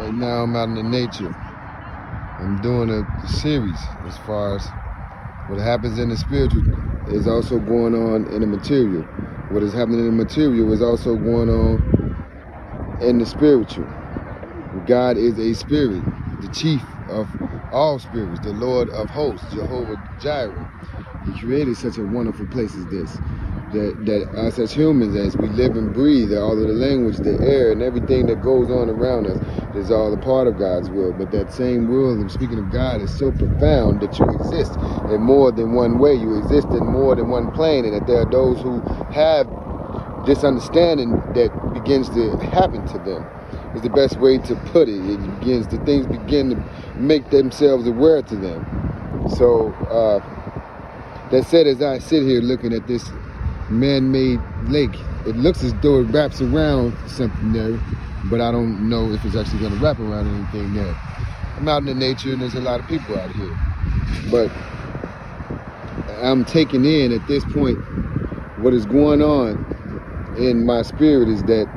Right now I'm out in the nature. I'm doing a series as far as what happens in the spiritual is also going on in the material. What is happening in the material is also going on in the spiritual. God is a spirit, the chief of all spirits, the Lord of hosts, Jehovah Jireh. He created such a wonderful place as this that, that us as humans, as we live and breathe, all of the language, the air, and everything that goes on around us is all a part of God's will. But that same will, and speaking of God, is so profound that you exist in more than one way. You exist in more than one plane, and that there are those who have this understanding that begins to happen to them. Is the best way to put it. It begins, the things begin to make themselves aware to them. So, uh, that said, as I sit here looking at this man-made lake. It looks as though it wraps around something there, but I don't know if it's actually going to wrap around anything there. I'm out in the nature and there's a lot of people out here, but I'm taking in at this point what is going on in my spirit is that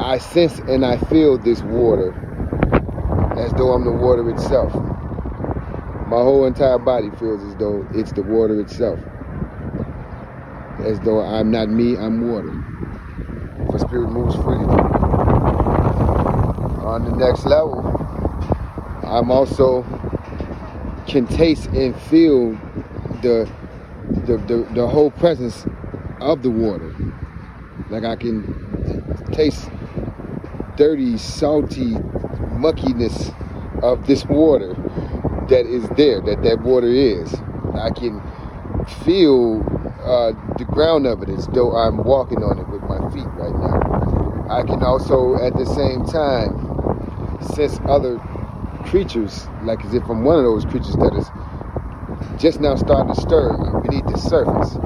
I sense and I feel this water as though I'm the water itself. My whole entire body feels as though it's the water itself as though I'm not me, I'm water. For spirit moves freely. On the next level, I'm also can taste and feel the the, the, the whole presence of the water. Like I can taste dirty, salty muckiness of this water that is there, that that water is. I can feel uh, the ground of it as though I'm walking on it with my feet right now. I can also, at the same time, sense other creatures, like as if I'm one of those creatures that is just now starting to stir beneath the surface,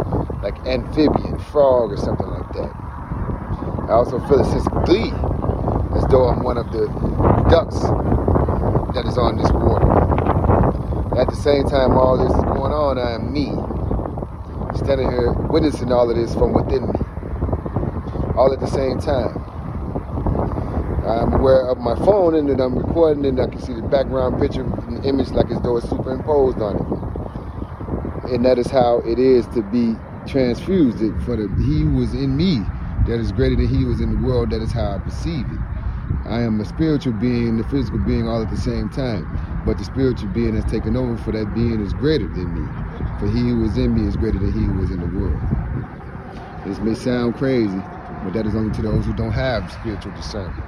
like amphibian, frog, or something like that. I also feel a sense of glee, as though I'm one of the ducks that is on this water. At the same time, all this is going on, I am me standing here witnessing all of this from within me, all at the same time. I'm aware of my phone and that I'm recording and I can see the background picture and the image like as though it's superimposed on it. And that is how it is to be transfused. For the He was in me that is greater than He was in the world. That is how I perceive it. I am a spiritual being, the physical being, all at the same time. But the spiritual being has taken over for that being is greater than me. For he who is in me is greater than he who is in the world. This may sound crazy, but that is only to those who don't have spiritual discernment.